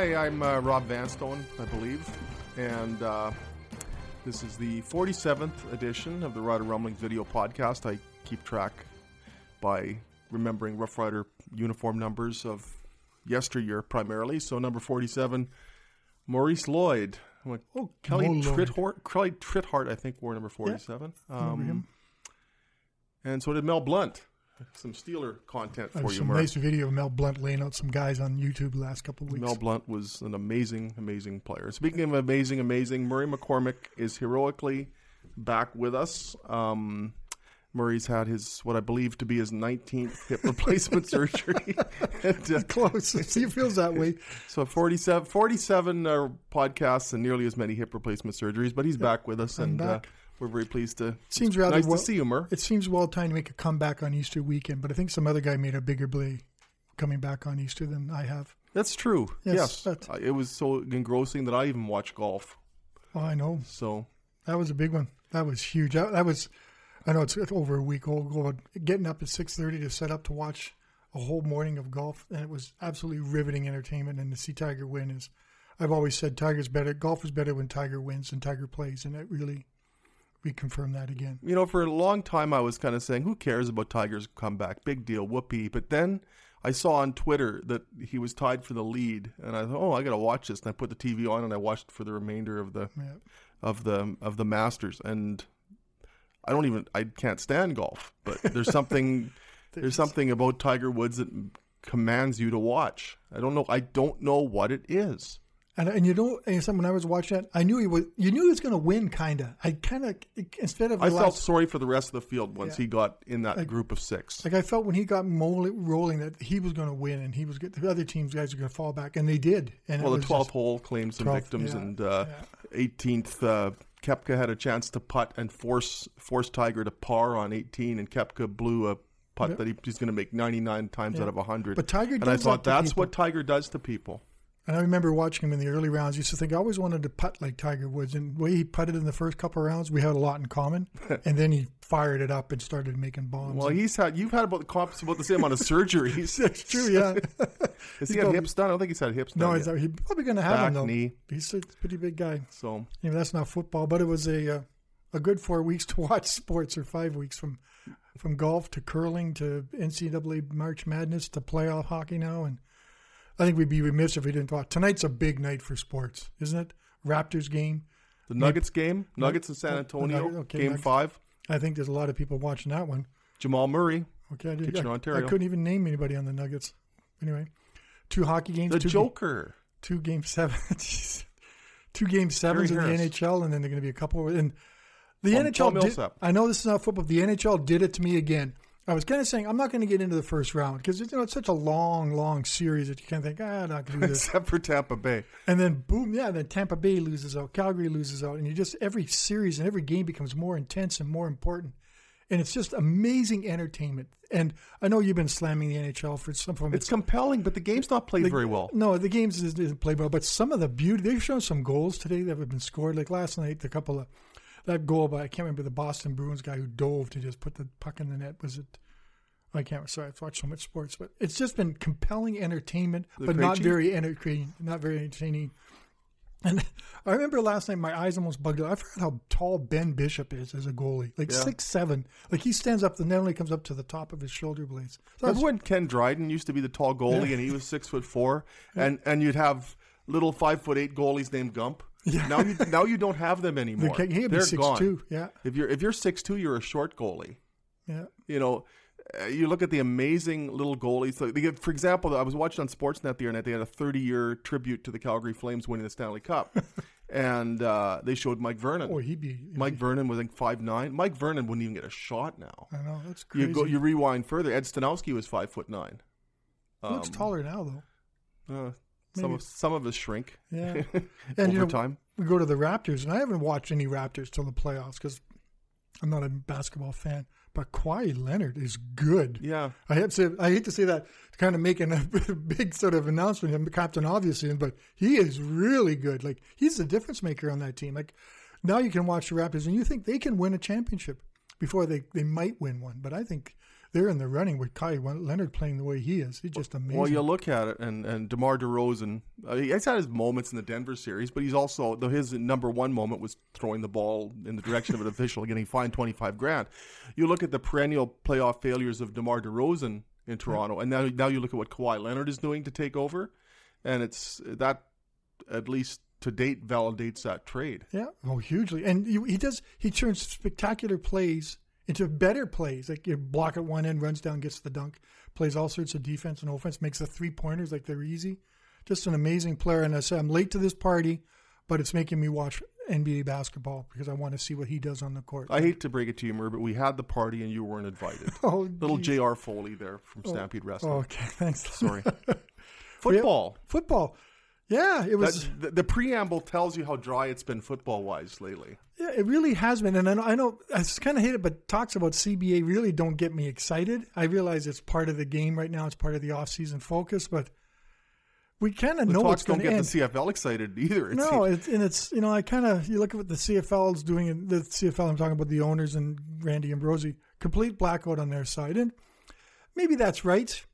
Hi, I'm uh, Rob Vanstone, I believe, and uh, this is the 47th edition of the Rider Rumblings video podcast. I keep track by remembering Rough Rider uniform numbers of yesteryear primarily. So number 47, Maurice Lloyd. I'm like, oh, Kelly Mo Lloyd. Trithort, Kelly Trithart, I think, wore number 47. Remember him? And so did Mel Blunt. Some Steeler content for There's you, some Mark. nice video of Mel Blunt laying out some guys on YouTube the last couple of weeks. Mel Blunt was an amazing, amazing player. Speaking of amazing, amazing, Murray McCormick is heroically back with us. Um, Murray's had his what I believe to be his 19th hip replacement surgery. and, uh, Close. he feels that way. so 47, 47 uh, podcasts and nearly as many hip replacement surgeries, but he's back with us, I'm and. Uh, we're very pleased to. Seems rather nice well- to see you, Mur. It seems well timed to make a comeback on Easter weekend, but I think some other guy made a bigger play coming back on Easter than I have. That's true. Yes, Yes, that- it was so engrossing that I even watched golf. Oh, I know. So That was a big one. That was huge. That, that was, I know it's over a week old. Go- Getting up at six thirty to set up to watch a whole morning of golf, and it was absolutely riveting entertainment. And to see Tiger win is, I've always said Tiger's better. Golf is better when Tiger wins and Tiger plays, and it really, we confirmed that again. you know, for a long time, I was kind of saying, "Who cares about Tiger's comeback? Big deal, whoopee." But then I saw on Twitter that he was tied for the lead, and I thought, "Oh, I got to watch this." And I put the TV on and I watched for the remainder of the Yeah. of the of the Masters. And I don't even I can't stand golf, but there's something there's something about Tiger Woods that commands you to watch. I don't know. I don't know what it is. And, and you know, and when I was watching that, I knew he was. You knew he was going to win, kind of. I kind of instead of I felt last, sorry for the rest of the field once Yeah. he got in that group of six. like I felt when he got rolling that he was going to win, and he was good. The other teams guys were going to fall back, and they did. And Well, the twelfth hole claimed some 12th, victims, yeah, and uh, eighteenth uh, Koepka had a chance to putt and force force Tiger to par on eighteen, and Koepka blew a putt that he, he's going to make ninety nine times out of hundred. But Tiger and I thought that's people. what Tiger does to people. And I remember watching him in the early rounds. Used to think I always wanted to putt like Tiger Woods, and the way he putted in the first couple of rounds, we had a lot in common. and then he fired it up and started making bombs. Well, he's had you've had about the comps about the same amount of surgeries. That's true, yeah. Has he had probably- hips done? I don't think he's had hips done. no, he's, he's probably going to have Back, him though. knee. He's a pretty big guy. So You know, that's not football, but it was a uh, a good four weeks to watch sports, or five weeks from from golf to curling to NCAA March Madness to playoff hockey now, and I think we'd be remiss if we didn't talk. Tonight's a big night for sports, isn't it? Raptors game. the Nuggets game, Nuggets in San the Antonio, Nugget- okay, game Nuggets. five. I think there's a lot of people watching that one. Jamal Murray, Okay, I, did, Kitchener, I, Ontario. I couldn't even name anybody on the Nuggets. Anyway, two hockey games. the two, Joker. Two game seven. two game sevens in the NHL, and then they're going to be a couple. And the Paul- NHL. Did, I know this is not football. But the NHL did it to me again. I was kind of saying I'm not going to get into the first round because you know it's such a long, long series that you can't think ah, I'm not going to do this. Except for Tampa Bay. and then boom, yeah, then Tampa Bay loses out, Calgary loses out, and you just every series and every game becomes more intense and more important. And it's just amazing entertainment. And I know you've been slamming the NHL for some of It's compelling, but the game's not played very well. no, the games is- isn't played well, but some of the beauty they've shown some goals today that have been scored. Like last night, the couple of that goal by I can't remember the Boston Bruins guy who dove to just put the puck in the net. Was it? I can't. Sorry, I've watched so much sports, but it's just been compelling entertainment, but not very entertaining. Not very entertaining. And I remember last night my eyes almost bugged out. I forgot how tall Ben Bishop is as a goalie, like Yeah. six seven. Like he stands up, the net only comes up to the top of his shoulder blades. So when Ken Dryden used to be the tall goalie and he was six foot four, and and you'd have little five foot eight goalies named Gump. Now you now you don't have them anymore. He had They're gone. two. Yeah, If you're if you're six two, you're a short goalie. yeah. You know, uh, you look at the amazing little goalies. Get, for example, I was watching on Sportsnet the other night. They had a 30 year tribute to the Calgary Flames winning the Stanley Cup, and uh, they showed Mike Vernon. Oh, he'd be. Mike Vernon was like five nine. Mike Vernon wouldn't even get a shot now. I know that's You crazy. go, you rewind further. Ed Staniowski was five foot nine. He looks taller now, though. Uh, some of some of us shrink Yeah. over And you know, time. we go to the Raptors, and I haven't watched any Raptors till the playoffs because I'm not a basketball fan. But Kawhi Leonard is good. Yeah, I hate to say, I hate to say that, kind of making a big sort of announcement. I'm Captain Obviously, but he is really good. Like he's the difference maker on that team. Like now you can watch the Raptors, and you think they can win a championship before they they might win one. But I think they're in the running with Kawhi Leonard playing the way he is. He's just amazing. Well, you look at it, and and Demar Derozan, uh, he's had his moments in the Denver series, but he's also though his number one moment was throwing the ball in the direction of an official, getting fined twenty five grand. You look at the perennial playoff failures of Demar Derozan in Toronto, and now now you look at what Kawhi Leonard is doing to take over, and it's that at least to date validates that trade. Yeah, oh, hugely. And you, he does. He turns spectacular plays into better plays. Like you block at one end, runs down, gets the dunk, plays all sorts of defense and offense, makes the three pointers like they're easy. Just an amazing player. And I say I'm late to this party, but it's making me watch NBA basketball because I want to see what he does on the court. I hate to break it to you, Mur, but we had the party and you weren't invited. oh, little J.R. Foley there from oh, Stampede Wrestling. Oh, okay, thanks. Sorry. Football. Football. Yeah, it was. That, the, the, preamble tells you how dry it's been football wise lately. Yeah, it really has been, and I know I, know, I kind of hate it, but talks about CBA really don't get me excited. I realize it's part of the game right now; it's part of the off-season focus, but we kind of know talks it's going to get end. the CFL excited either. It no, it's, and it's you know I kind of you look at what the CFL is doing. The CFL I'm talking about the owners and Randy Ambrosie, complete blackout on their side, and maybe that's right.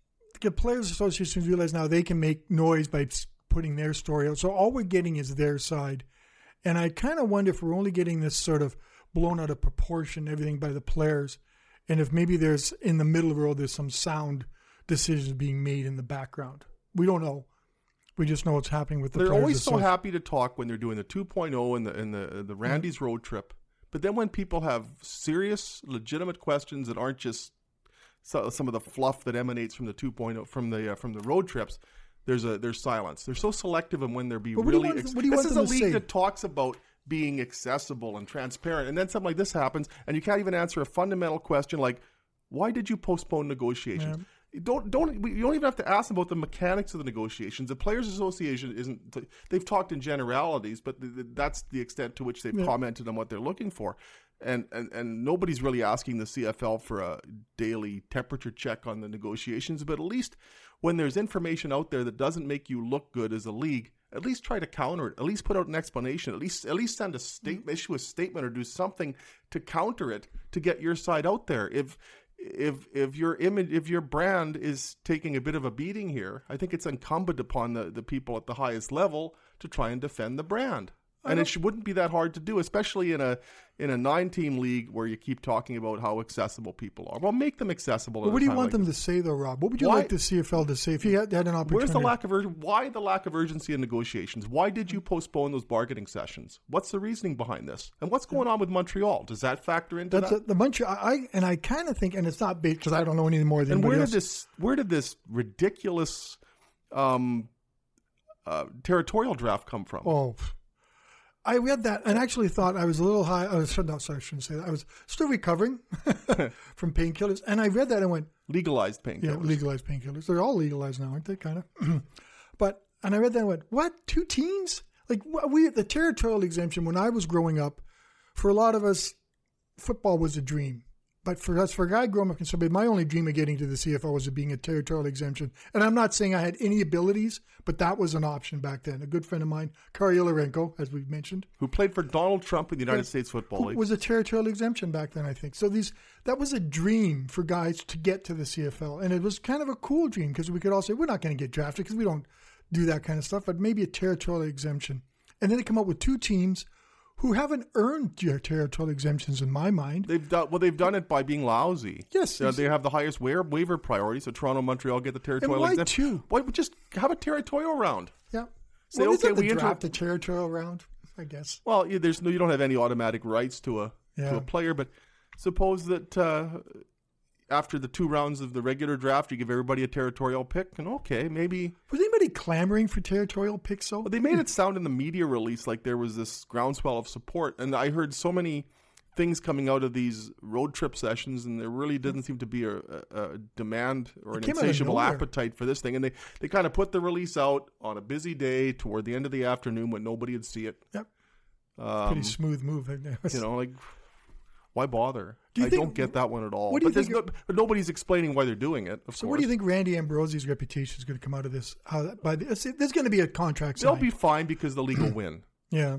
The players' associations realize now they can make noise by putting their story out. So all we're getting is their side. And I kind of wonder if we're only getting this sort of blown out of proportion, everything by the players. And if maybe there's in the middle of the road, there's some sound decisions being made in the background. We don't know. We just know what's happening with the. Players. They're always so happy to talk when they're doing the 2.0 and the and the the Randy's road trip. But then when people have serious, legitimate questions that aren't just some of the fluff that emanates from the 2.0 from the uh, from the road trips, there's a there's silence. They're so selective in when they're being really. Want, ex- this is a league say? that talks about being accessible and transparent, and then something like this happens, and you can't even answer a fundamental question like, "Why did you postpone negotiations?" Yeah. Don't don't you don't even have to ask about the mechanics of the negotiations. The Players Association isn't. They've talked in generalities, but that's the extent to which they've yeah. commented on what they're looking for and, and and nobody's really asking the CFL for a daily temperature check on the negotiations, but at least when there's information out there that doesn't make you look good as a league, at least try to counter it. At least put out an explanation. At least at least send a statement, mm-hmm. issue a statement, or do something to counter it to get your side out there. If if if your image if your brand is taking a bit of a beating here, I think it's incumbent upon the, the people at the highest level to try and defend the brand and it wouldn't be that hard to do, especially in a in a nine team league where you keep talking about how accessible people are. Well, make them accessible. Well, what do you want like them this. to say, though, Rob? What would you Why? like the CFL to say if you had, had an opportunity? Where's the lack of urgency? Why the lack of urgency in negotiations? Why did you postpone those bargaining sessions? What's the reasoning behind this? And what's going on with Montreal? Does that factor into That's that? A, the Montreal. I and I kind of think, and it's not because I don't know any more than. And where else. did this? Where did this ridiculous? Um, uh, territorial draft come from? Oh, I read that and actually thought I was a little high. Oh, I was no, sorry, I shouldn't say that. I was still recovering from painkillers, and I read that and went legalized painkillers. Yeah, legalized painkillers. They're all legalized now, aren't they? Kind of. but and I read that and went, what? Two teams? Like we the territorial exemption when I was growing up, for a lot of us, football was a dream. But for us, for a guy growing up in Sudbury, my only dream of getting to the CFL was of being a territorial exemption. And I'm not saying I had any abilities, but that was an option back then. A good friend of mine, Kari Ylarenko, as we've mentioned, who played for Donald Trump in the United States Football League, was a territorial exemption back then. I think so. These that was a dream for guys to get to the CFL, and it was kind of a cool dream because we could all say we're not going to get drafted because we don't do that kind of stuff, but maybe a territorial exemption. And then they come up with two teams who haven't earned your territorial exemptions in my mind. They've done well. They've done it by being lousy. Yes, uh, they have the highest waiver, waiver priority. So Toronto, Montreal get the territorial and why exemption. Two? Why just have a territorial round? Yeah. Say well, okay, we draft inter- a territorial round. I guess. Well, there's no. You don't have any automatic rights to a yeah. to a player, but suppose that uh, after the two rounds of the regular draft, you give everybody a territorial pick, and okay, maybe was anybody clamoring for territorial picks? So well, they made it sound in the media release like there was this groundswell of support, and I heard so many things coming out of these road trip sessions, and there really didn't seem to be a, a, a demand or an insatiable appetite for this thing. And they, they kind of put the release out on a busy day toward the end of the afternoon when nobody would see it. Yep. Um, Pretty smooth move. you know, like why bother? Do I think, don't get that one at all. Do but, think, no, but nobody's explaining why they're doing it. so, course. what do you think Randy Ambrosie's reputation is going to come out of this? How by the, there's going to be a contract. They'll be fine because the league will win. Yeah.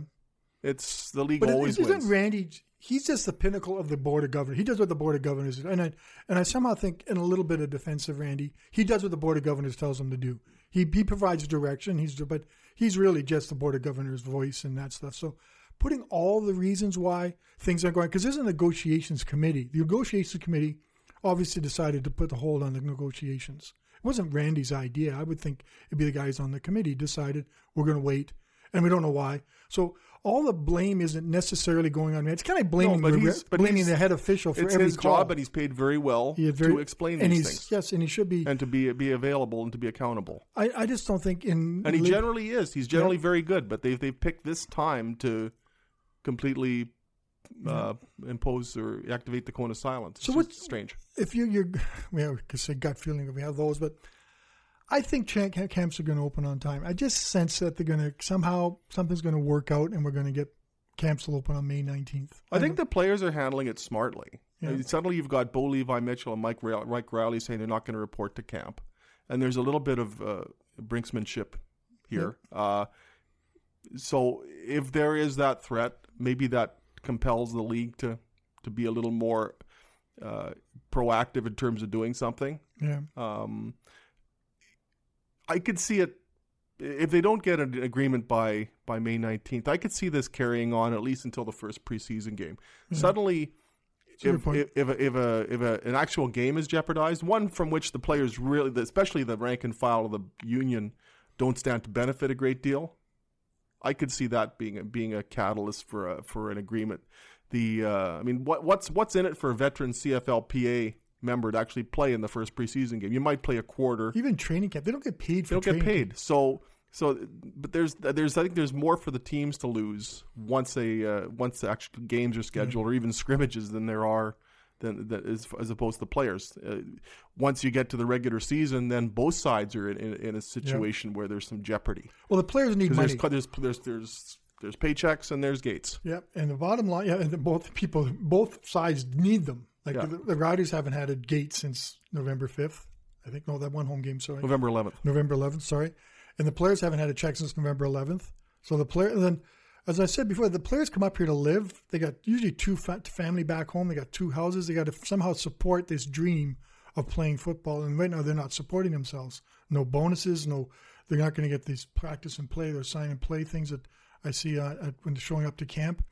It's the league But always isn't wins. Randy? He's just the pinnacle of the board of governors. He does what the board of governors, and I and I somehow think, in a little bit of defense of Randy, he does what the board of governors tells him to do. He he provides direction. He's but he's really just the board of governors' voice and that stuff. So, putting all the reasons why things aren't going because there's a negotiations committee. The negotiations committee obviously decided to put the hold on the negotiations. It wasn't Randy's idea. I would think it'd be the guys on the committee decided we're going to wait, and we don't know why. So all the blame isn't necessarily going on. It's kind of blaming but the, but blaming the head official for it's every his call. job, and he's paid very well very- to explain and these he's things yes, and he should be. and to be be available and to be accountable. I, I just don't think in And he generally is. He's generally very good, but they've they've picked this time to completely uh, impose or activate the cone of silence. So what's- strange? if you well, we could say gut feeling if we have those, but I think camps are going to open on time. I just sense that they're going to somehow something's going to work out, and we're going to get camps will open on May nineteenth. I think the players are handling it smartly. Yeah. I suddenly you've got Bo Levi Mitchell and Mike Ra- Mike Reilly saying they're not going to report to camp, and there's a little bit of uh, brinksmanship here. Uh, so if there is that threat, maybe that compels the league to to be a little more uh, proactive in terms of doing something. yeah. Um, I could see it if they don't get an agreement by by May nineteenth. I could see this carrying on at least until the first preseason game. Suddenly, if if, if, a, if a if a, an actual game is jeopardized, one from which the players really, especially the rank and file of the union, don't stand to benefit a great deal. I could see that being a, being a catalyst for a, for an agreement. The uh, I mean, what what's what's in it for a veteran CFLPA member to actually play in the first preseason game? You might play a quarter. Even training camp, they don't get paid for They don't get paid. So so, but there's there's I think there's more for the teams to lose once a uh, once the actual games are scheduled or even scrimmages than there are than that is as opposed to the players. Uh, once you get to the regular season, then both sides are in, in, in a situation where there's some jeopardy. Well, the players need money. There's, there's there's there's there's paychecks and there's gates. Yep, and the bottom line, yeah, and both people, both sides need them. Like Yeah. the, the Riders haven't had a gate since November fifth. I think no, that one home game. Sorry, November 11th. November 11th, sorry. And the players haven't had a check since November 11th. So the player, and then, as I said before, the players come up here to live. They got usually two fa- family back home. They got two houses. They got to somehow support this dream of playing football. And right now, they're not supporting themselves. No bonuses. No, they're not going to get these practice and play. They're sign and play things that I see uh, at, when they're showing up to camp.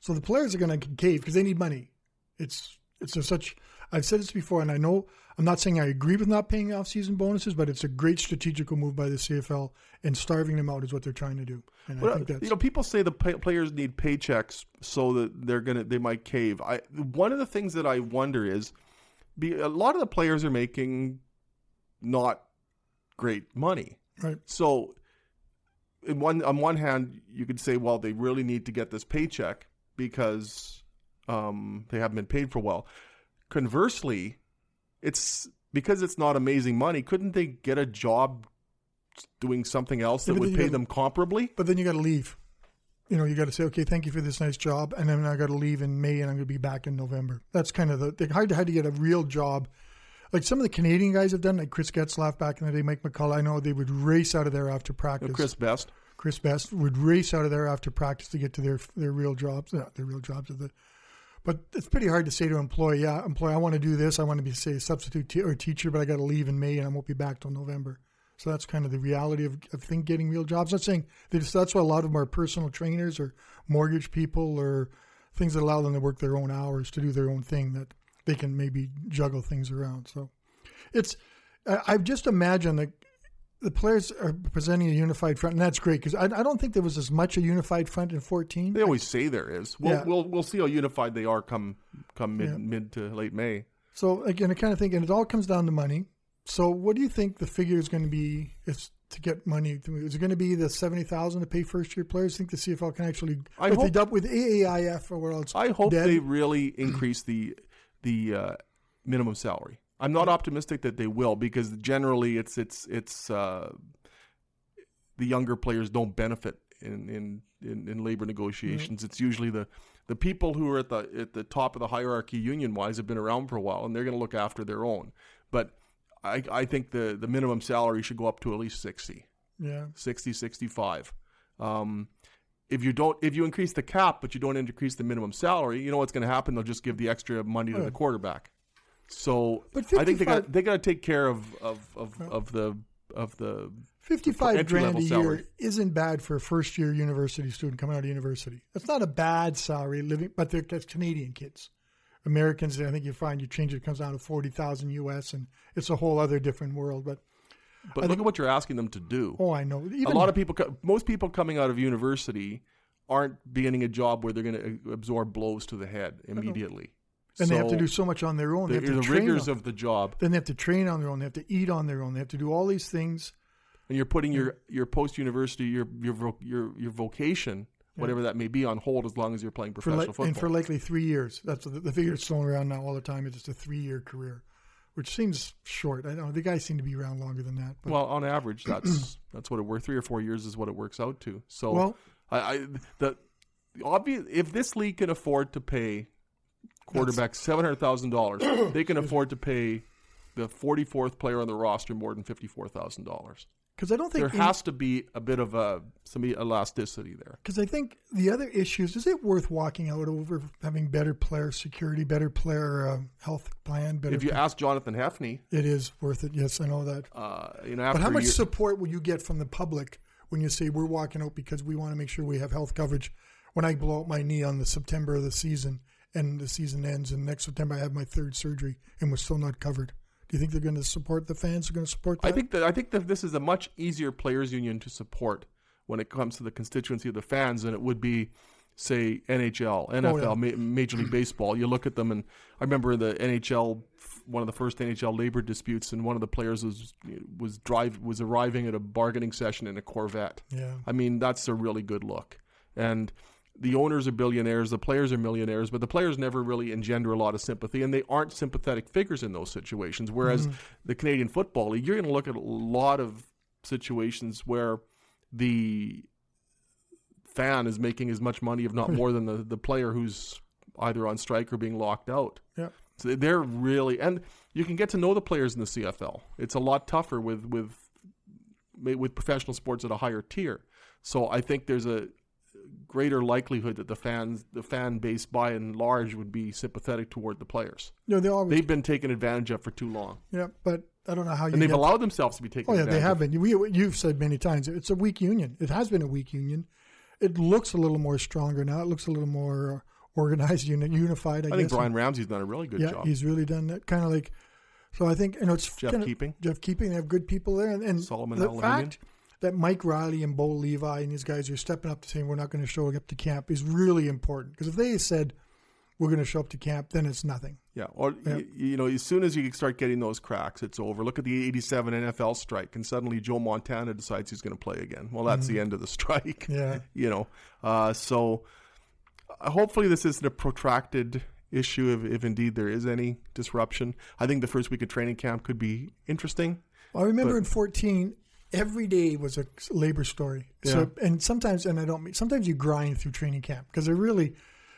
So the players are going to cave because they need money. It's it's a such. I've said this before, and I know I'm not saying I agree with not paying off-season bonuses, but it's a great strategical move by the CFL, and starving them out is what they're trying to do. And I think that's you know, people say the pay- players need paychecks so that they're gonna they might cave. I one of the things that I wonder is, be a lot of the players are making not great money. right. So, in one on one hand, you could say, well, they really need to get this paycheck because um, they haven't been paid for while. Conversely, it's because it's not amazing money. Couldn't they get a job doing something else that Yeah, would pay you- them comparably? But then you got to leave. You know, you got to say, okay, thank you for this nice job, and then I got to leave in May, and I'm going to be back in November. That's kind of the. They hard to hard to get a real job. Like some of the Canadian guys have done, like Chris Getzlaff back in the day, Mike McCullough. I know they would race out of there after practice. Chris Best. Chris Best would race out of there after practice to get to their their real jobs. Not their real jobs, of the. But it's pretty hard to say to an employee, yeah, employee, I want to do this. I want to be say a substitute te- or teacher, but I got to leave in May and I won't be back till November. So that's kind of the reality of, of think getting real jobs. I'm not saying just, that's why a lot of them are personal trainers or mortgage people or things that allow them to work their own hours to do their own thing that they can maybe juggle things around. So it's I've just imagined that the players are presenting a unified front, and that's great because I, I don't think there was as much a unified front in 14. They always say there is. We'll Yeah. we'll, we'll see how unified they are come come mid Yeah. mid to late May. So again, I kind of think, and it all comes down to money. So what do you think the figure is going to be if to get money? Is it going to be the seventy thousand to pay first year players? Think the CFL can actually I if they hope- with AAIF or what else? I hope dead? they really increase the the uh, minimum salary. I'm not optimistic that they will because generally it's it's it's uh, the younger players don't benefit in in, in, in labor negotiations. It's usually the the people who are at the at the top of the hierarchy union wise have been around for a while and they're going to look after their own. But I, I think the, the minimum salary should go up to at least 60. yeah. 60, 65. Um, if you don't if you increase the cap but you don't increase the minimum salary, you know what's going to happen? They'll just give the extra money to the quarterback. So But I think they 55 got they got to take care of of, of, of the of the 55 grand a year salary. isn't bad for a first year university student coming out of university. That's not a bad salary living, but they're that's Canadian kids. Americans, I think you find you change it, it comes down to 40,000 US and it's a whole other different world. But, but look at what you're asking them to do. oh, I know. Even, a lot of people, most people coming out of university aren't beginning a job where they're going to uh, absorb blows to the head immediately. And they have to do so much on their own. They the, have to the rigors on- of the job, then they have to train on their own. They have to eat on their own. They have to do all these things. and you're putting your your post university your your your your vocation, whatever that may be, on hold as long as you're playing for professional like, football. and for likely three years. That's the, the figure that's thrown around now all the time. It's just a three year career, which seems short. I know the guys seem to be around longer than that. But well, on average, that's that's what it works. Three or four years is what it works out to. So, Well- I, I the obvious if this league can afford to pay quarterbacks seven hundred thousand dollars, they can afford to pay the forty fourth player on the roster more than fifty four thousand dollars. because I don't think There has to be a bit of a some elasticity there. because I think the other issues is is it worth walking out over having better player security, better player uh, health plan, better. If you ask Jonathan Hefney, it is worth it. Yes, I know that. uh, you know, after But how much support will you get from the public when you say we're walking out because we want to make sure we have health coverage? When I blow out my knee on the September of the season and the season ends, and next September I have my third surgery and we're still not covered. Do you think they're going to support the fans? Are going to support that? I think that I think that this is a much easier players union to support when it comes to the constituency of the fans than it would be, say NHL, NFL, oh, yeah. Ma- Major League Baseball. You look at them, and I remember the NHL, one of the first NHL labor disputes, and one of the players was was drive was arriving at a bargaining session in a Corvette. Yeah. I mean that's a really good look, and. The owners are billionaires, the players are millionaires, but the players never really engender a lot of sympathy, and they aren't sympathetic figures in those situations. Whereas mm-hmm. the Canadian Football League, you're going to look at a lot of situations where the fan is making as much money, if not more, than the, the player who's either on strike or being locked out. Yeah. So they're really, and you can get to know the players in the CFL. It's a lot tougher with with with professional sports at a higher tier. So I think there's a greater likelihood that the fans, the fan base by and large, would be sympathetic toward the players. No, they always. They've been taken advantage of for too long, yeah, but I don't know how you. and they've allowed themselves to be taken. Oh yeah, advantage they of. have been. We, you've said many times it's a weak union. It has been a weak union. It looks a little more stronger now. It looks a little more organized, uni- unified. I, I guess. think Brian Ramsay's done a really good yeah, job. he's really done that. Kind of like. So I think you know it's Jeff Keeping. Jeff Keeping. They have good people there, and, and Solomon the Elimimian. fact that Mike Reilly and Bo Levi and these guys are stepping up to saying we're not going to show up to camp is really important. Because if they said we're going to show up to camp, then it's nothing. Yeah, or Yeah. y- you know, as soon as you start getting those cracks, it's over. Look at the '87 NFL strike, and suddenly Joe Montana decides he's going to play again. Well, that's the end of the strike. Mm-hmm. Yeah. you know. Uh, so uh, hopefully, this isn't a protracted issue. If, if indeed there is any disruption, I think the first week of training camp could be interesting. I remember But- in 14, every day was a labor story. So, and sometimes, and I don't mean, sometimes you grind through training camp because they're really,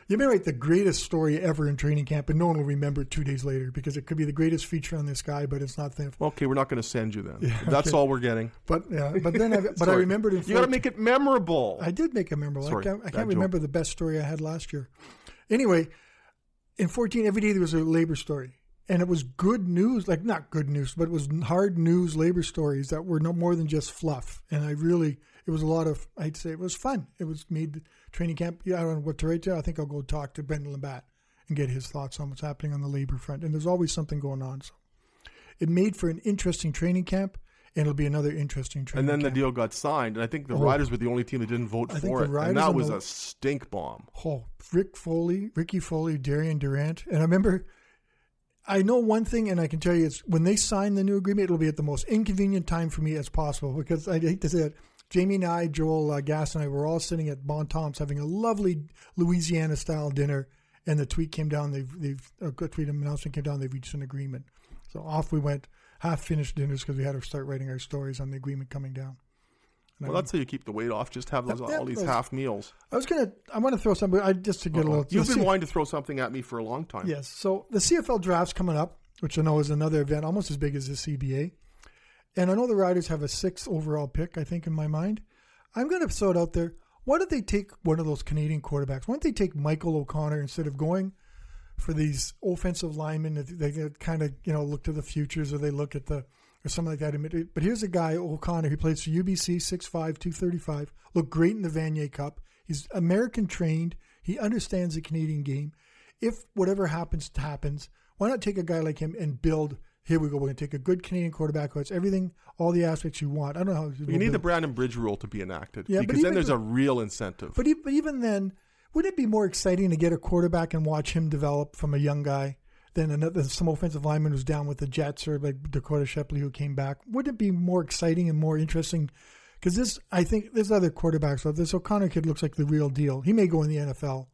you may write the greatest story ever in training camp and no one will remember it two days later because it could be the greatest feature on this guy, but it's not. Well, okay, we're not going to send you then. If That's all we're getting. But, yeah, but then, I, but I remembered in You got to make it memorable. I did make a memorable. Sorry, I can't, I can't joke. remember the best story I had last year. Anyway, in 14, every day there was a labor story. And it was good news, like not good news, but it was hard news labor stories that were no more than just fluff. And I really, it was a lot of, I'd say it was fun. It was made training camp. Yeah, I don't know what to write to. I think I'll go talk to Brendan LaBatte and get his thoughts on what's happening on the labor front. And there's always something going on. So it made for an interesting training camp, and it'll be another interesting training. and then the deal got signed, and I think the Oh. Riders were the only team that didn't vote I for it, and that was the- a stink bomb. Oh, Rick Foley, Ricky Foley, Darian Durant. And I remember, I know one thing, and I can tell you, it's when they sign the new agreement, it'll be at the most inconvenient time for me as possible because I hate to say it. Jamie and I, Joel uh, Gass, and I were all sitting at Bon Tom's having a lovely Louisiana style dinner, and the tweet came down. They've, they've a good tweet announcement came down. They've reached an agreement. So off we went, half finished dinners because we had to start writing our stories on the agreement coming down. Well, that's how you keep the weight off. Just have those all these those- half meals. I was gonna. I want to throw something. I just to get a little. You've been C- wanting to throw something at me for a long time. Yes. So the CFL draft's coming up, which I know is another event almost as big as the CBA. And I know the Riders have a sixth overall pick, I think, in my mind. I'm going to throw it out there. why don't they take one of those Canadian quarterbacks? Why don't they take Michael O'Connor instead of going for these offensive linemen they kind of you know look to the futures or they look at the or something like that. But here's a guy O'Connor. who plays for UBC, 6'5", 235. Looked great in the Vanier Cup. He's American trained. He understands the Canadian game. If whatever happens happens, why not take a guy like him and build? Here we go. We're going to take a good Canadian quarterback who has everything, all the aspects you want. I don't know how. You need the Brandon Bridge rule to be enacted Yeah, because then there's the- a real incentive. But even then, wouldn't it be more exciting to get a quarterback and watch him develop from a young guy than another some offensive lineman who's down with the Jets or like Dakota Shepley who came back? Wouldn't it be more exciting and more interesting? Because this, I think, there's other quarterbacks. So this O'Connor kid looks like the real deal. He may go in the NFL,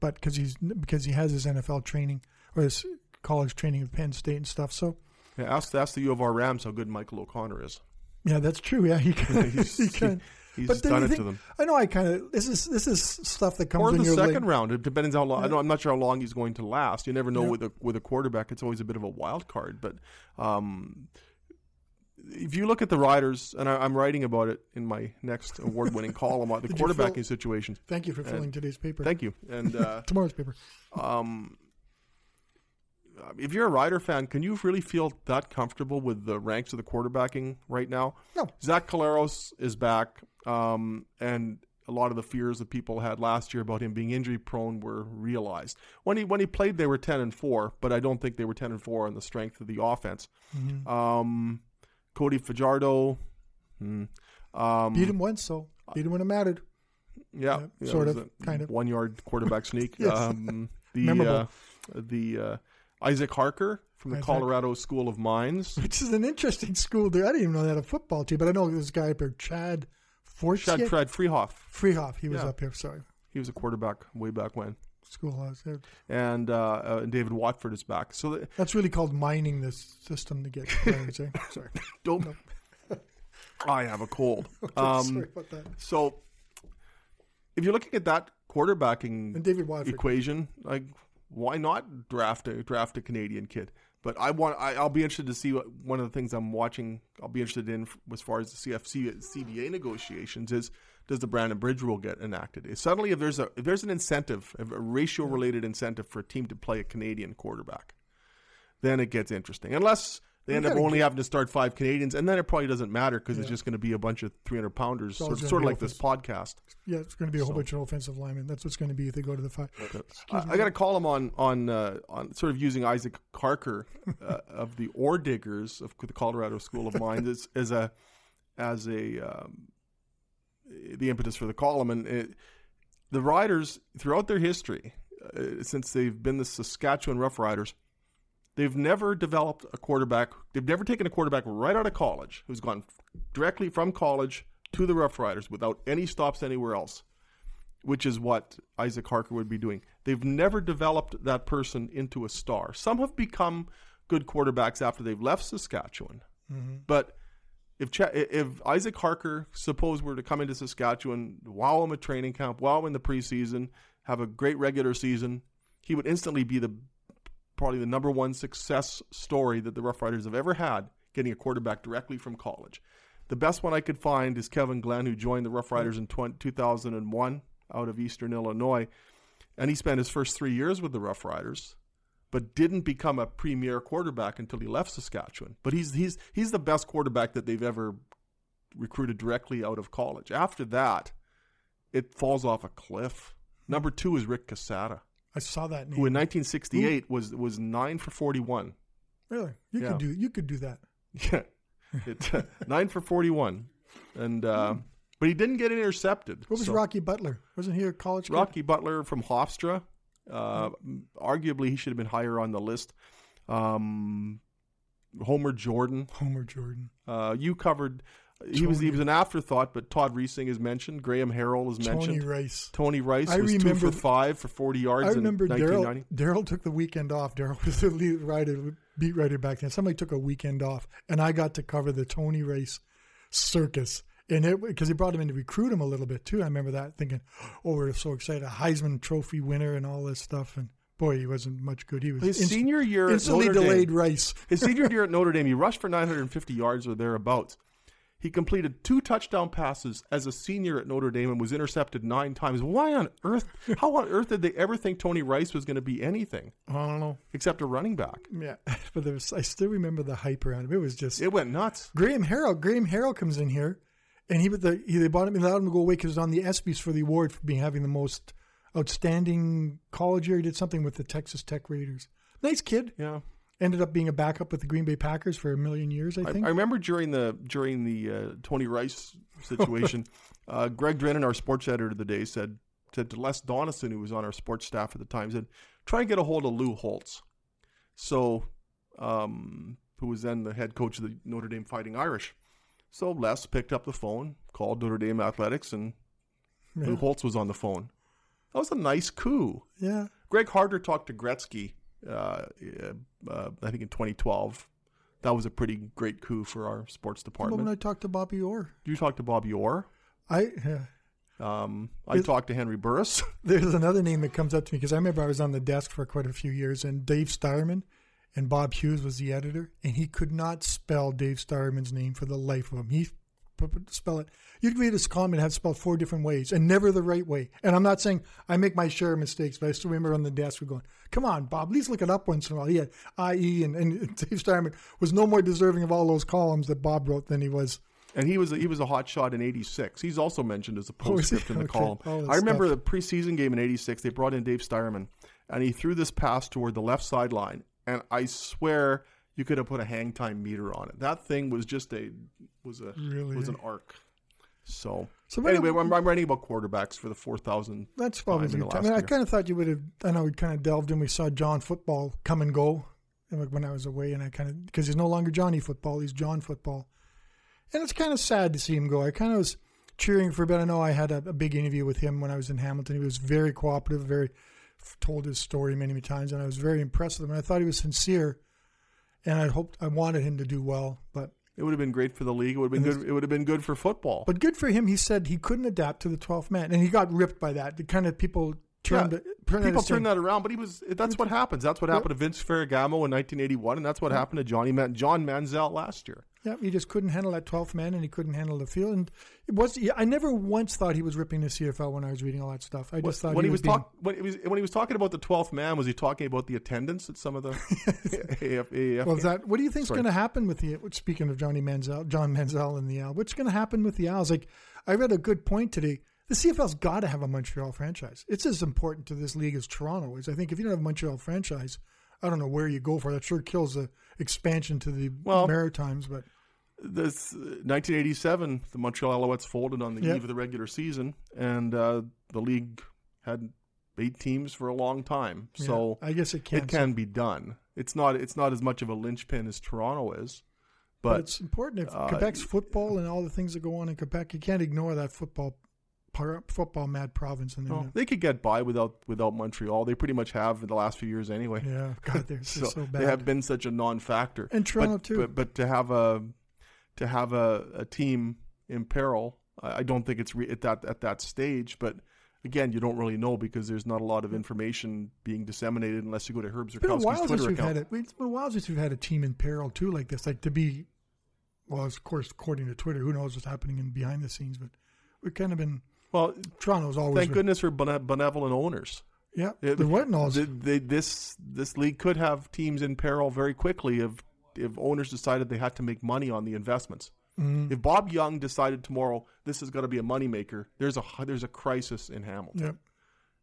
but because he's because he has his NFL training or his college training at Penn State and stuff. So Yeah, ask ask the U of R Rams how good Michael O'Connor is. yeah, that's true. Yeah, he can. He's- he can. He's But done it think, to them. I know. I kind of this is this is stuff that comes Or the second late. round. It depends how long. I know, I'm not sure how long he's going to last. You never know Yeah. with a with a quarterback. It's always a bit of a wild card. But um, if you look at the riders, and I, I'm writing about it in my next award-winning column on the you fill- quarterbacking situations. Thank you for filling today's paper. Thank you. And uh, Tomorrow's paper. um, if you're a Rider fan, can you really feel that comfortable with the ranks of the quarterbacking right now? No. Zach Collaros is back, um, and a lot of the fears that people had last year about him being injury prone were realized. When he when he played, they were ten and four, but I don't think they were ten and four on the strength of the offense. Mm-hmm. Um, Cody Fajardo, hmm, um, Beat him once, so beat him when it mattered. yeah, Yeah, yeah, sort of, kind of. one yard quarterback sneak. Yes. um, the Memorable. uh, the uh, Isaac Harker from the Isaac. Colorado School of Mines. Which is an interesting school. There, I didn't even know they had a football team, but I know this guy up here, Chad Forsyth. Chad Fred Friehauf. Friehauf. He was Yeah. up here. Sorry, He was a quarterback way back when. schoolhouse. Yeah. And uh, uh, David Watford is back. So th- That's really called mining this system to get players. eh? Sorry. don't. I have a cold. Um, Sorry about that. so if you're looking at that quarterbacking And David Watford. equation, like why not draft a draft a Canadian kid? But I want I, I'll be interested to see what one of the things I'm watching. I'll be interested in as far as the CFC CBA negotiations is does the Brandon Bridge rule get enacted? Is suddenly if there's a if there's an incentive, a ratio related incentive for a team to play a Canadian quarterback, then it gets interesting. Unless they end up only having to start five Canadians, and then it probably doesn't matter because it's just going to be a bunch of 300 pounders, all sort, sort of like this podcast. Yeah, it's going to be a whole bunch of offensive linemen. That's what's going to be if they go to the five. I, I got to call him on on uh, on sort of using Isaac Harker uh, of the Ore Diggers of the Colorado School of Mines as, as a as a um, the impetus for the column and it, the riders throughout their history uh, since they've been the Saskatchewan Rough Riders they've never developed a quarterback they've never taken a quarterback right out of college who's gone directly from college to the Rough Riders without any stops anywhere else which is what Isaac Harker would be doing. They've never developed that person into a star. Some have become good quarterbacks after they've left Saskatchewan, mm-hmm. but if Ch- if Isaac Harker, suppose were to come into Saskatchewan, while I'm at training camp, wow him in the preseason, have a great regular season, he would instantly be the probably the number one success story that the Rough Riders have ever had, getting a quarterback directly from college. The best one I could find is Kevin Glenn, who joined the Rough Riders in 20, 2001 out of Eastern Illinois, and he spent his first three years with the Rough Riders, but didn't become a premier quarterback until he left Saskatchewan. But he's he's he's the best quarterback that they've ever recruited directly out of college. After that, it falls off a cliff. Number two is Rick Casada, I saw that name. who in 1968 was was nine for 41. really? You Yeah. could do. You could do that. Yeah, uh, nine for 41, and uh, but he didn't get intercepted. What was So- Rocky Butler? Wasn't he a college kid? Rocky Butler from Hofstra. Uh, Arguably, he should have been higher on the list. Um, Homer Jordan. Homer Jordan. Uh, you covered. He was he was an afterthought, but Todd Reesing is mentioned. Graham Harrell is mentioned. Tony. Rice. Tony Rice I was two for five for forty yards I remember Daryl. 1990. Daryl took the weekend off. Daryl was the lead writer, beat writer back then. Somebody took a weekend off, and I got to cover the Tony Rice circus. And it because he brought him in to recruit him a little bit too. I remember that thinking, "Oh, we're so excited! A Heisman Trophy winner and all this stuff." And boy, he wasn't much good. He was His inst- senior year at instantly Notre Dame- Rice. His senior year at Notre Dame, he rushed for 950 yards or thereabouts. He completed two touchdown passes as a senior at Notre Dame and was intercepted nine times. Why on earth? How on earth did they ever think Tony Rice was going to be anything I don't know. except a running back? Yeah, but there was, I still remember the hype around him. It was just It went nuts. Graham Harrell. Graham Harrell comes in here, and he, the, he they bought him and allowed him to go away because it was on the ESPYS for the award for being having the most outstanding college year. He did something with the Texas Tech Raiders. Nice kid. Yeah. Ended up being a backup with the Green Bay Packers for a million years. I I, think. I remember during the during the uh, Tony Rice situation, uh, Greg Drennan, our sports editor of the day, said said to Les Donison, who was on our sports staff at the time, said, "Try and get a hold of Lou Holtz." So, um, who was then the head coach of the Notre Dame Fighting Irish. So Les picked up the phone, called Notre Dame Athletics, and Lou. Holtz was on the phone. That was a nice coup. yeah. Greg Harder talked to Gretzky, uh, uh, I think in 2012. That was a pretty great coup for our sports department. when I talked to Bobby Orr, you talked to Bobby Orr. I yeah. Um, I talked to Henry Burris. There's another name that comes up to me because I remember I was on the desk for quite a few years, and Dave Starman and Bob Hughes was the editor, and he could not spell Dave Starman's name for the life of him. He spell it. You'd read his comment, and have spelled four different ways, and never the right way. And I'm not saying I make my share of mistakes, but I still remember on the desk we're going, "Come on, Bob, at least look it up once in a while." He had IE, and, and Dave Starman was no more deserving of all those columns that Bob wrote than he was. And he was a, he was a hot shot in '86. He's also mentioned as a Oh, postscript in the Okay. column. I remember stuff. the preseason game in '86. They brought in Dave Steierman, and he threw this pass toward the left sideline. And I swear you could have put a hang time meter on it. That thing was just a was a Really? was an arc. So, So anyway, I'm, I'm writing about quarterbacks for the four thousand. That's probably the the time. I, mean, I kind of thought you would have. I know we kind of delved in. We saw John football come and go, when I was away, and I kind of because he's no longer Johnny football, he's John football, and it's kind of sad to see him go. I kind of was cheering for a bit. I know I had a, a big interview with him when I was in Hamilton. He was very cooperative, very told his story many, many times, and I was very impressed with him. And I thought he was sincere, and I hoped I wanted him to do well, but. It would have been great for the league. It would have been good. It would have been good for football. But good for him. He said he couldn't adapt to the 12th man, and he got ripped by that. The kind of people turned, Yeah, it- turned People it as saying- turn that around, but he was. That's what happens. That's what happened to Vince Ferragamo in 1981, and that's what happened to Johnny Man- John Manziel last year. Yeah, he just couldn't handle that 12th man, and he couldn't handle the field. And it was I never once thought he was ripping the CFL when I was reading all that stuff. I just thought when he was being- talk, when he was when he was talking about the 12th man, was he talking about the attendance at some of the AF, AF Well, that what do you think's going to happen with the? Speaking of Johnny Manziel, John Manziel and the Al, what's going to happen with the Als? Like, I read a good point today. The CFL's got to have a Montreal franchise. It's as important to this league as Toronto is. I think if you don't have a Montreal franchise, I don't know where you go for. That sure kills the expansion to the Well- Maritimes, but this uh, 1987, the Montreal Alouettes folded on the Yep. eve of the regular season, and uh, the league had eight teams for a long time. yeah, So I guess it can. it can be done. It's not it's not as much of a linchpin as Toronto is, but, but it's important. If uh, Quebec's football and all the things that go on in Quebec, you can't ignore that football, football mad province. And well, then, they could get by without without Montreal. They pretty much have in the last few years anyway. yeah, God, they're, they're so, so, bad. they have been such a non-factor. and Toronto but, too. But, but to have a to have a, a team in peril, I I don't think it's re- at that at that stage. But again, you don't really know because there's not a lot of information being disseminated unless you go to Herb It's been a Zurkowski's while since Twitter we've account. had it. It's been a while since we've had a team in peril too, like this. Like to be, well, of course, according to Twitter, who knows what's happening in behind the scenes, but we've kind of been. Well, Toronto's always. thank been- goodness for benevolent owners. Yeah, It-. They, they, this this league could have teams in peril very quickly if if owners decided they had to make money on the investments. Mhm. If Bob Young decided tomorrow this is going to be a moneymaker, there's a there's a crisis in Hamilton. yeah,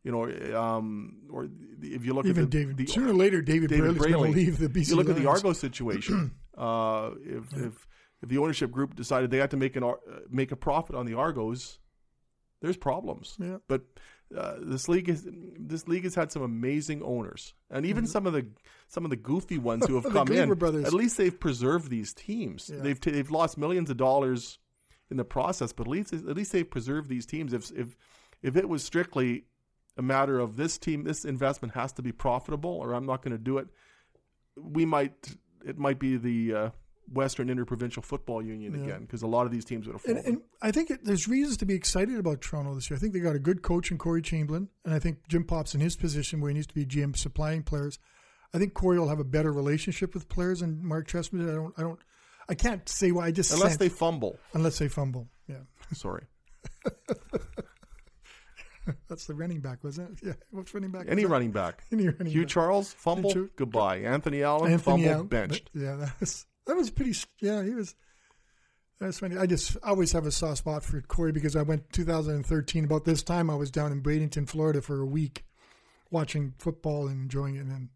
You know, um, or if you look even at the, David. the sooner or later, David, David Braley's going to leave the BC. you look at the Lions. Argo situation. uh, if if if the ownership group decided they had to make an uh, make a profit on the Argos, there's problems. Yeah. But uh, this league is this league has had some amazing owners, and even some of the some of the goofy ones who have Mm-hmm. Come in. brothers. At least they've preserved these teams. Yeah. They've t- they've lost millions of dollars in the process, but at least at least they've preserved these teams. If if if it was strictly a matter of this team, this investment has to be profitable, or I'm not going to do it, we might it might be the uh, Western Interprovincial Football Union Yeah. again because a lot of these teams would have And, and I think it, there's reasons to be excited about Toronto this year. I think they got a good coach in Corey Chamberlain, and I think Jim Popp's in his position where he needs to be GM supplying players. I think Corey will have a better relationship with players than Mark Trestman. I don't. I don't. I can't say why. I just Unless sense- they fumble. unless they fumble. Yeah, Sorry. that's the running back, wasn't it? Yeah, what's running back? Any running back. Any running Hugh back. Charles, fumble, goodbye. Anthony Allen, Anthony fumble, Allen, benched. Yeah, that's that was pretty. Yeah, he was. That's funny. I just always have a soft spot for Corey because I went 2013. About this time, I was down in Bradenton, Florida, for a week, watching football and enjoying it, and then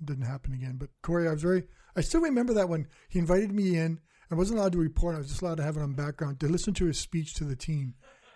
it didn't happen again. But Corey, I was very. I still remember that when he invited me in. I wasn't allowed to report. I was just allowed to have it on background to listen to his speech to the team,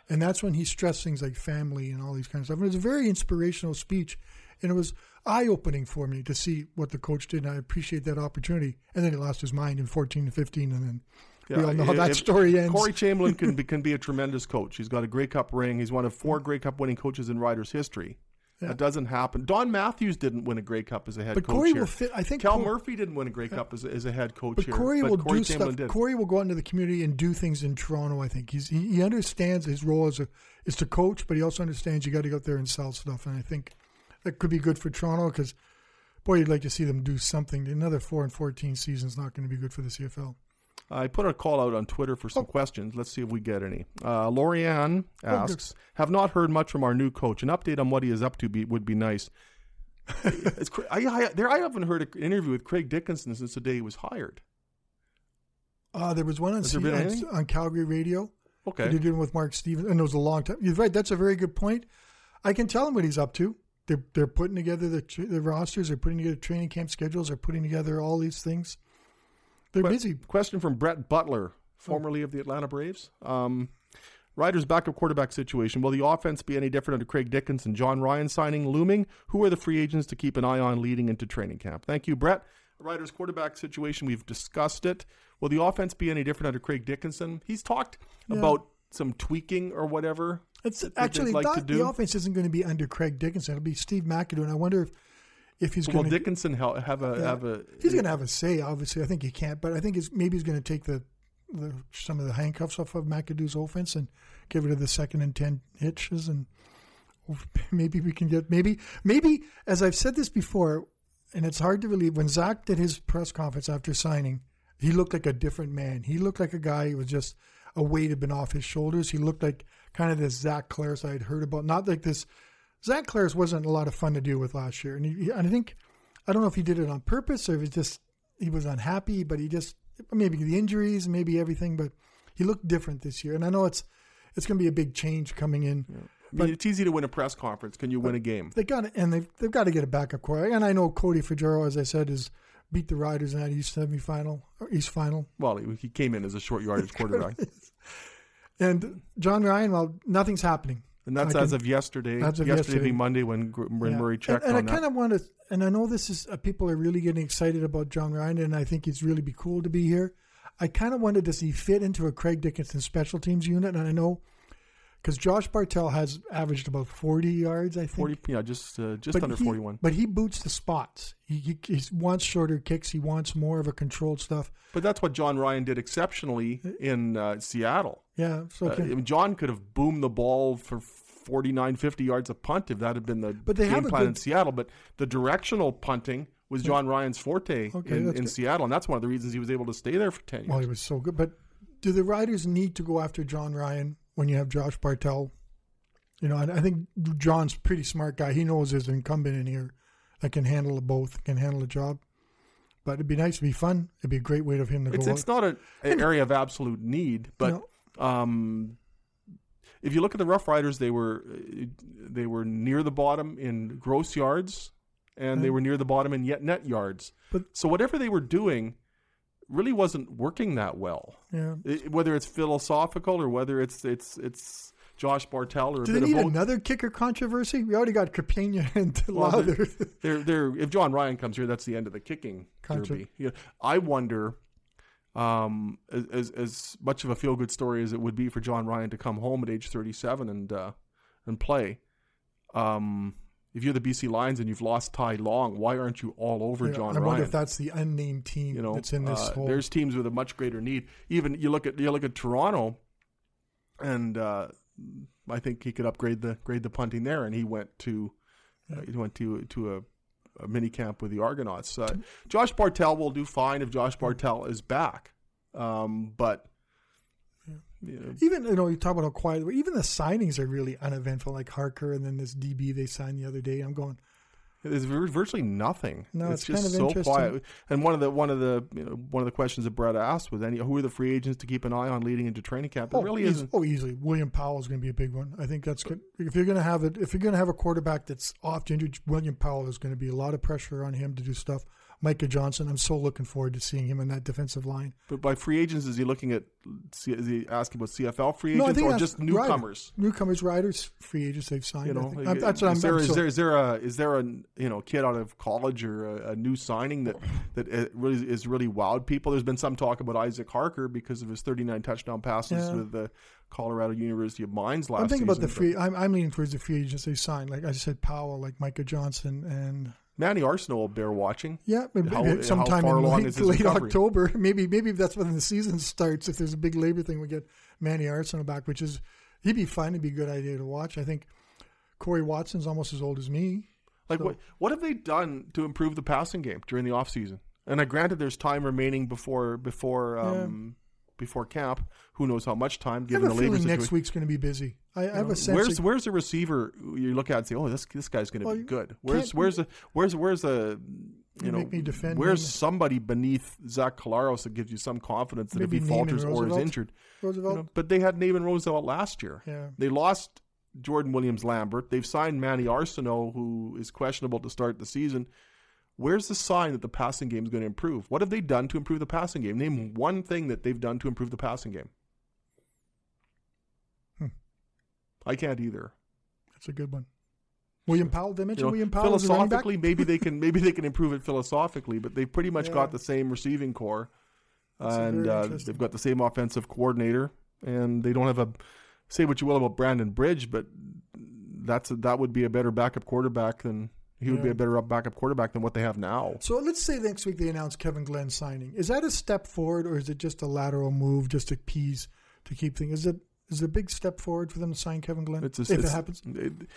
and that's when he stressed things like family and all these kinds of stuff. And it was a very inspirational speech, and it was eye opening for me to see what the coach did. And I appreciate that opportunity. And then he lost his mind in 14 and 15, and then we all know how that story ends. Corey Chamberlin can be, can be a tremendous coach. He's got a Grey Cup ring. He's one of four Grey Cup winning coaches in Riders history. That doesn't happen. Don Matthews didn't win a Grey Cup as a head but coach Corey here. will fit. I think Cal Cor- Murphy didn't win a Grey Cup as a, as a head coach But here. Corey but will Corey do Chamberlin stuff. did. Corey will go out into the community and do things in Toronto. I think he's he, he understands his role as a is to coach, but he also understands you got to go out there and sell stuff. And I think that could be good for Toronto because boy, you'd like to see them do something. Another four and fourteen season is not going to be good for the CFL. I put a call out on Twitter for some questions. Let's see if we get any. Uh, Lorianne asks, "Have not heard much from our new coach. An update on what he is up to be, would be nice." it's, I, I, there, I haven't heard an interview with Craig Dickenson since the day he was hired. Uh, there was one on, C- on, on Calgary radio. Okay, They did one with Mark Stevens, and it was a long time. You're right. That's a very good point. I can tell him what he's up to. They're they're putting together the tr- the rosters. They're putting together training camp schedules. They're putting together all these things. They're Que- busy. Question from Brett Butler, formerly of the Atlanta Braves. Um, Riders' backup quarterback situation. Will the offense be any different under Craig Dickenson? Jon Ryan signing looming. Who are the free agents to keep an eye on leading into training camp? Thank you, Brett. Riders' quarterback situation. We've discussed it. Will the offense be any different under Craig Dickenson? He's talked about some tweaking or whatever. It's actually like not, to the offense isn't going to be under Craig Dickenson. It'll be Steve McAdoo, and I wonder if if he's going to Dickenson ha- have a have a? he's going to have a say. Obviously, I think he can't, but I think it's, maybe he's going to take the, the some of the handcuffs off of McAdoo's offense and give rid of the second and ten hitches, and maybe we can get maybe maybe as I've said this before, and it's hard to believe when Zach did his press conference after signing, he looked like a different man. He looked like a guy who was just a weight had been off his shoulders. He looked like kind of this Zach Collaros I had heard about, not like this. Zach Collaros wasn't a lot of fun to deal with last year, and, he, and I think I don't know if he did it on purpose or if it's just he was unhappy, but he just maybe the injuries, maybe everything, but he looked different this year. And I know it's it's going to be a big change coming in. I mean, it's easy to win a press conference. Can you win a game? They got and they've they've got to get a backup quarterback. And I know Cody Fajardo, as I said, is beat the Riders in that East semifinal or East final. Well, he, he came in as a short yardage quarterback, And Jon Ryan, well, nothing's happening. and that's I as can- of yesterday. As of yesterday, yesterday. being Monday when Gr- Yeah. Murray checked and, and I kind of want to, and I know this is uh, people are really getting excited about Jon Ryan, and I think it's really be cool to be here. I kind of wanted to see fit into a Craig Dickenson special teams unit, and I know because Josh Bartel has averaged about forty yards, I think. Forty, yeah, just uh, just But under he- forty-one. But he boots the spots. He, he, he wants shorter kicks. He wants more of a controlled stuff. But that's what Jon Ryan did exceptionally in uh, Seattle. Yeah. So Uh, I mean, Jon could have boomed the ball for 49, 50 yards a punt if that had been the But they game have plan in Seattle. But the directional punting was Jon Ryan's forte Okay, in, in. Seattle, and that's one of the reasons he was able to stay there for ten years. well, he was so good. But do the Riders need to go after Jon Ryan when you have Josh Bartel? You know, I, I think Jon's a pretty smart guy. He knows there's an incumbent in here that can handle both, can handle the job. But it'd be nice to be fun. It'd be a great way of him to it's go. it's not a, an area of absolute need, but No. um, if you look at the Rough Riders, they were they were near the bottom in gross yards, and they were near the bottom in yet net yards. But- so whatever they were doing really wasn't working that well. yeah. I- whether it's philosophical or whether it's it's it's Josh Bartel or a Do they bit need of another kicker controversy? We already got Crapigna and Well, Lauther. They're, they're, if Jon Ryan comes here, that's the end of the kicking Contra- derby. Yeah, I wonder, um, as, as as much of a feel good story as it would be for Jon Ryan to come home at age 37 and uh, and play. Um, if you're the BC Lions and you've lost Ty Long, why aren't you all over Yeah, Jon I Ryan? wonder if that's the unnamed team you know, that's in this uh, whole. there's teams with a much greater need. Even you look at you look at Toronto, and uh, I think he could upgrade the grade the punting there, and he went to uh, he went to to a, a mini camp with the Argonauts. Uh, Josh Bartel will do fine if Josh Bartel is back. Um, but you know, Even you know you talk about how quiet. Even the signings are really uneventful. Like Harker and then this DB they signed the other day. I'm going. There's virtually nothing. No, it's, it's just kind of so quiet. And one of the one of the you know, one of the questions that Brett asked was, "Any who are the free agents to keep an eye on leading into training camp?" There Oh, really isn't. oh, easily. William Powell is going to be a big one. I think that's good. If you're going to have it, if you're going to have a quarterback that's off injured, William Powell is going to be a lot of pressure on him to do stuff. Micah Johnson, I'm so looking forward to seeing him in that defensive line. But by free agents, is he looking at? Is he asking about CFL free No, I agents think or just newcomers? Rider. Newcomers, riders, free agents they've signed. You know. I'm- that's what I'm. there, is there is there a is there a you know kid out of college or a, a new signing that that really is really wowed people? There's been some talk about Isaac Harker because of his 39 touchdown passes Yeah. with the Colorado University of Mines last I'm thinking about the free. I'm, I'm leaning towards the free agents they signed. Like I said, Powell, like Micah Johnson, and Manny Arceneaux will bear watching. yeah, maybe How- maybe how sometime in late, late? October. Maybe maybe that's when the season starts. If there's a big labor thing, we get Manny Arceneaux back, which is he'd be fun. It'd be a good idea to watch. I think Corey Watson's almost as old as me. Like So- what what have they done to improve the passing game during the offseason? And I granted there's time remaining before before um, before camp. Who knows how much time I given have the a labor feeling next week's going to be busy. I, I have a sense. Where's that- where's the receiver you look at and say, oh, this this guy's going to Well, be good. Where's where's the where's where's the you You know make me defend where's Naaman. somebody beneath Zach Collaros that gives you some confidence that Maybe if he falters or is Roosevelt? injured, you Roosevelt. know, but they had Naaman Roosevelt last year. yeah. They lost Jordan Williams Lambert. They've signed Manny Arceneaux, who is questionable to start the season. Where's the sign that the passing game is going to improve? What have they done to improve the passing game? Name one thing that they've done to improve the passing game. Hmm. I can't either. That's a good one. William Powell. Did I mention You know, William Powell? as a running back? philosophically, maybe they can maybe they can improve it philosophically, but they've pretty much Yeah. got the same receiving core, That's and uh, they've got the same offensive coordinator, and they don't have a say what you will about Brandon Bridge, but that's a, that would be a better backup quarterback than he would be a better backup quarterback than what they have now. So let's say next week they announce Kevin Glenn signing. Is that a step forward, or is it just a lateral move, just to appease to keep things? Is it is it a big step forward for them to sign Kevin Glenn It's a, if it's, it happens? it-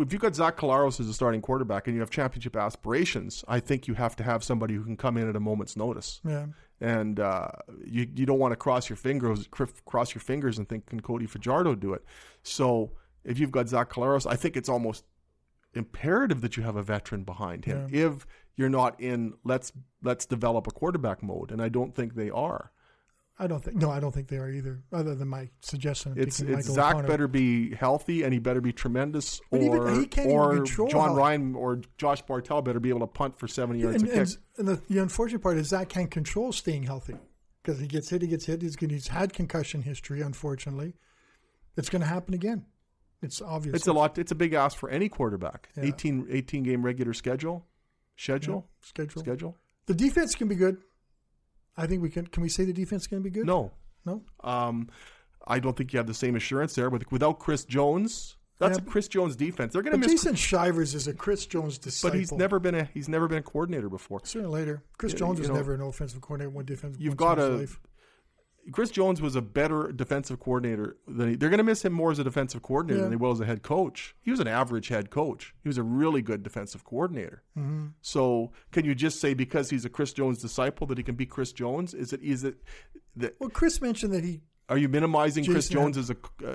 if you've got Zach Collaros as a starting quarterback and you have championship aspirations, I think you have to have somebody who can come in at a moment's notice. Yeah, and uh, you you don't want to cross your fingers cross your fingers and think can Cody Fajardo do it. So if you've got Zach Collaros, I think it's almost imperative that you have a veteran behind him. If you're not in let's let's develop a quarterback mode, and I don't think they are. I don't think. No, I don't think they are either. Other than my suggestion. Of It's it's Zach O'Connor. better be healthy and he better be tremendous, But even- or he can't even or control Jon how- Ryan or Josh Bartel better be able to punt for seventy yards And, a kick. and, and the, the unfortunate part is Zach can't control staying healthy because he gets hit, he gets hit. He's, he's had concussion history. Unfortunately, it's going to happen again. It's obvious. It's a lot. It's a big ask for any quarterback. Yeah. 18, 18 game regular schedule, schedule, schedule. schedule. The defense can be good. I think we can. Can we say the defense can be good? No, No. um, I don't think you have the same assurance there. With without Chris Jones, that's Yeah, a Chris Jones defense. They're going to miss. Jason Shivers is a Chris Jones disciple. but he's never been a he's never been a coordinator before. sooner or later. Chris Yeah, Jones you was know, never an offensive coordinator. One defensive. you've got life. Chris Jones was a better defensive coordinator than he, they're going to miss him more as a defensive coordinator Yeah. than they will as a head coach. He was an average head coach. He was a really good defensive coordinator. Mm-hmm. So can you just say because he's a Chris Jones disciple that he can be Chris Jones? Is it is it that Well, Chris mentioned that he. Are you minimizing Chris Jason, Jones' uh,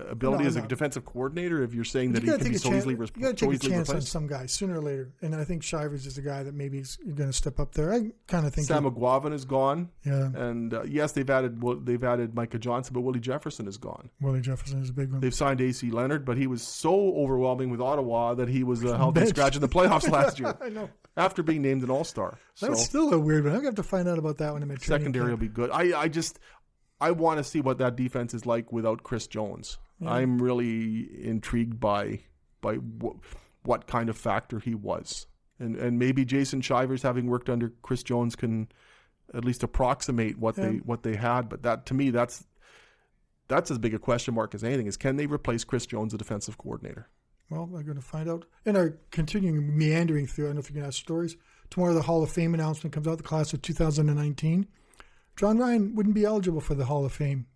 ability No, as a no. defensive coordinator if you're saying that You he can be take a so chance. easily, You got to so a chance on some guy sooner or later, and I think Shivers is the guy that maybe is going to step up there. I kind of think. Sam Eguavoen is gone, yeah, and uh, yes, they've added they've added Micah Johnson, but Willie Jefferson is gone. Willie Jefferson is a big one. They've signed AC Leonard, but he was so overwhelming with Ottawa that he was a healthy scratch in the playoffs last year I know. after being named an All Star. So That's still a weird one. I'm going to have to find out about that one in my training secondary will be good. I I just I want to see what that defense is like without Chris Jones. I'm really intrigued by by wh- what kind of factor he was, and and maybe Jason Shivers, having worked under Chris Jones, can at least approximate what they what they had. But that to me, that's that's as big a question mark as anything. Is can they replace Chris Jones, the defensive coordinator? Well, we're going to find out. In our continuing meandering through, I don't know if you can ask stories. Tomorrow, the Hall of Fame announcement comes out, the class of 2019. Jon Ryan wouldn't be eligible for the Hall of Fame.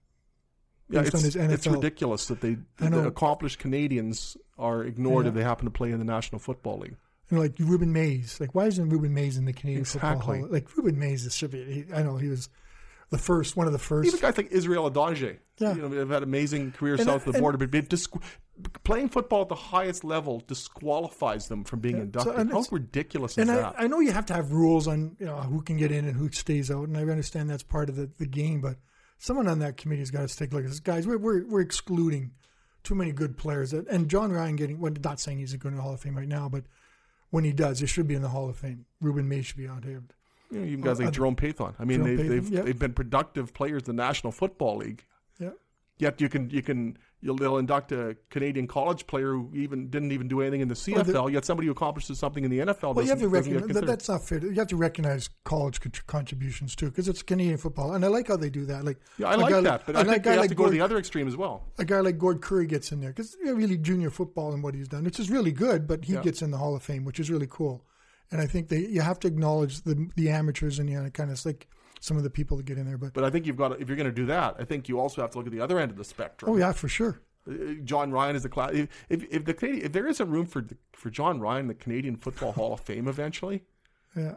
Yeah, it's, on his it's ridiculous that they the accomplished Canadians are ignored Yeah. if they happen to play in the National Football League. You know, like Rueben Mayes. Like, why isn't Rueben Mayes in the Canadian Football Exactly. Hall? Like, Rueben Mayes is- should be. He, I know he was the first, one of the first. Even guys like Israel Idonije, Yeah. you know, have had amazing careers south of the border, but playing football at the highest level disqualifies them from being inducted. and How ridiculous is and I, that? I know you have to have rules on you know who can get in and who stays out, and I understand that's part of the, the game. But someone on that committee's got to take a look at this. Guys, we're, we're we're excluding too many good players. And Jon Ryan getting, well, not saying he's going to the Hall of Fame right now, but when he does, he should be in the Hall of Fame. Ruben May should be on here. You know, even guys like uh, Jerome Pathon. I mean, Jerome they've, they've, yeah. they've been productive players in the National Football League. Yeah. Yet you can you can you'll they'll induct a Canadian college player who even didn't even do anything in the Well, CFL. yet somebody who accomplishes something in the NFL. Well, you have to doesn't- doesn't get recognize that, that's not fair. You have to recognize college con- contributions too, because it's Canadian football, and I like how they do that. Like, Yeah, I like that, but I think they have like to go to Gord- the other extreme as well. a guy like Gord Currie gets in there because really junior football and what he's done, which is really good, but he Yeah. gets in the Hall of Fame, which is really cool. And I think they you have to acknowledge the the amateurs and you know, kind of like some of the people that get in there. But But I think you've got to, if you're going to do that, I think you also have to look at the other end of the spectrum. oh yeah, for sure. Uh, Jon Ryan is the class. If, if, if the Canadian, if there isn't room for the, for Jon Ryan, the Canadian Football Hall of Fame eventually, Yeah,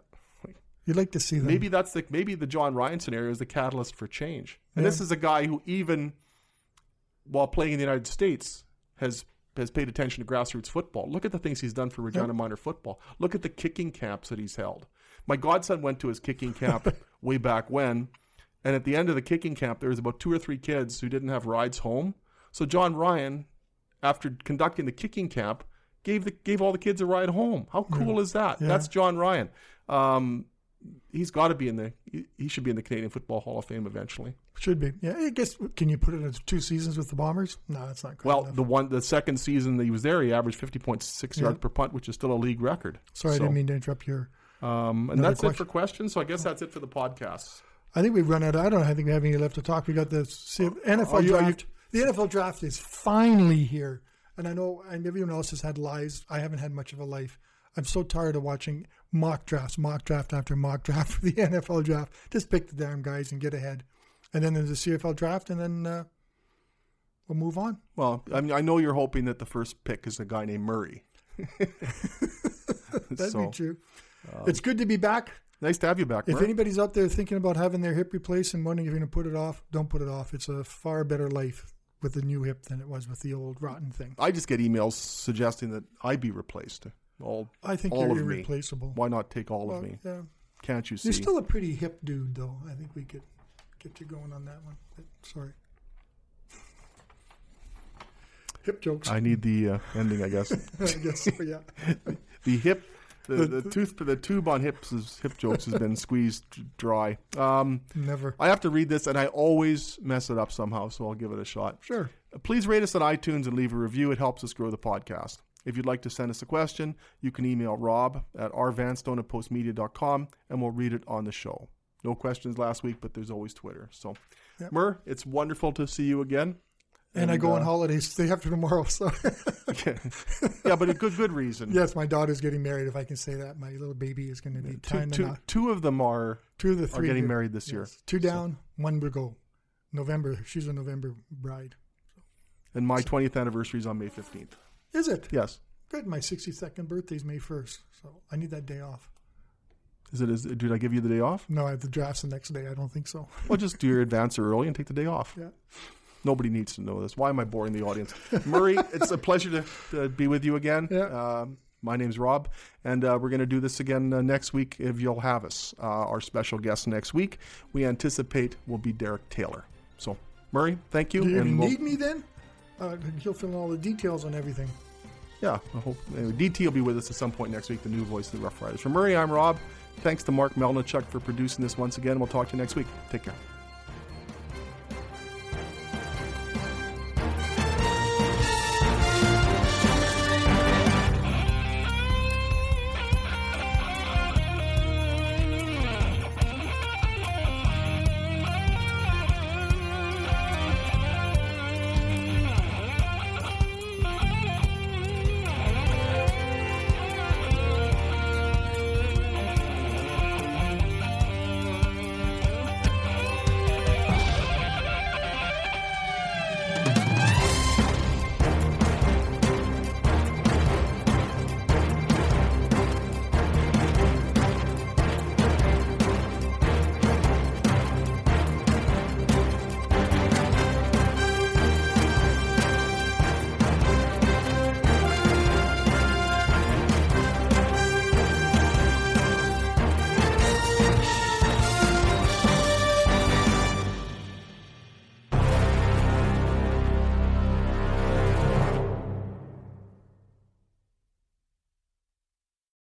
you'd like to see them. maybe that's the maybe the Jon Ryan scenario is the catalyst for change. And Yeah. this is a guy who even while playing in the United States has has paid attention to grassroots football. Look at the things he's done for Regina Minor football. Look at the kicking camps that he's held. My godson went to his kicking camp way back when, and at the end of the kicking camp, there was about two or three kids who didn't have rides home. So Jon Ryan, after conducting the kicking camp, gave the gave all the kids a ride home. How cool is that? Yeah. That's Jon Ryan. Um, he's got to be in the. He, should be in the Canadian Football Hall of Fame eventually. Should be. Yeah, I guess. Can you put it as two seasons with the Bombers? No, that's not good Well, enough. the one, the second season that he was there, he averaged fifty point six yards per punt, which is still a league record. Sorry, I didn't mean to interrupt your. Um, and Another that's it for questions. So I guess that's it for the podcast. I think we've run out. Of, I don't I think we have any left to talk. We got the C- NFL are you- draft. the NFL draft is finally here, and I know and everyone else has had lives. I haven't had much of a life. I'm so tired of watching mock drafts, mock draft after mock draft for the NFL draft. Just pick the damn guys and get ahead, and then there's the CFL draft, and then uh, we'll move on. Well, I mean, I know you're hoping that the first pick is a guy named Murray. That'd So, be true. It's good to be back. Nice to have you back, If anybody's out there thinking about having their hip replaced and wondering if you're going to put it off, don't put it off. It's a far better life with the new hip than it was with the old rotten thing. I just get emails suggesting that I be replaced. All, I think all you're of me. Why not take all Well, of me? yeah. Can't you see? You're still a pretty hip dude, though. I think we could get you going on that one. But, sorry. hip jokes. I need the uh, ending, I guess. I guess yeah. the hip, the, the tooth, the tube on hips, is, hip jokes has been squeezed dry. Um, Never. I have to read this, and I always mess it up somehow, so I'll give it a shot. Sure. Please rate us on iTunes and leave a review. It helps us grow the podcast. If you'd like to send us a question, you can email rob at rvanstone at postmedia.com and we'll read it on the show. No questions last week, but there's always Twitter. So, Yep. Mur, it's wonderful to see you again. And, I go on uh, holidays day after tomorrow. So, yeah, but a good good reason. yes, my daughter's getting married, if I can say that. My little baby is going to be Two, two, two of them are, Two of the are three getting here. married this year. Two down, one to go. November. She's a November bride. And my 20th anniversary is on May 15th. Is it? Yes. Good. My 62nd birthday is May 1st. So I need that day off. Is it? Is, did I give you the day off? No, I have the drafts the next day. I don't think so. Well, just do your advance early and take the day off. Yeah. Nobody needs to know this. Why am I boring the audience? Murray, it's a pleasure to, to be with you again. Yeah. Um, my name's Rob, and uh, we're going to do this again uh, next week if you'll have us. Uh, our special guest next week, we anticipate, will be Derek Taylor. So, Murray, thank you. Do you and we'll- need me then? Uh, he'll fill in all the details on everything. yeah, I hope. Anyway, DT will be with us at some point next week, the new voice of the Rough Riders. For Murray, I'm Rob. Thanks to Mark Melnichuk for producing this once again. We'll talk to you next week. Take care.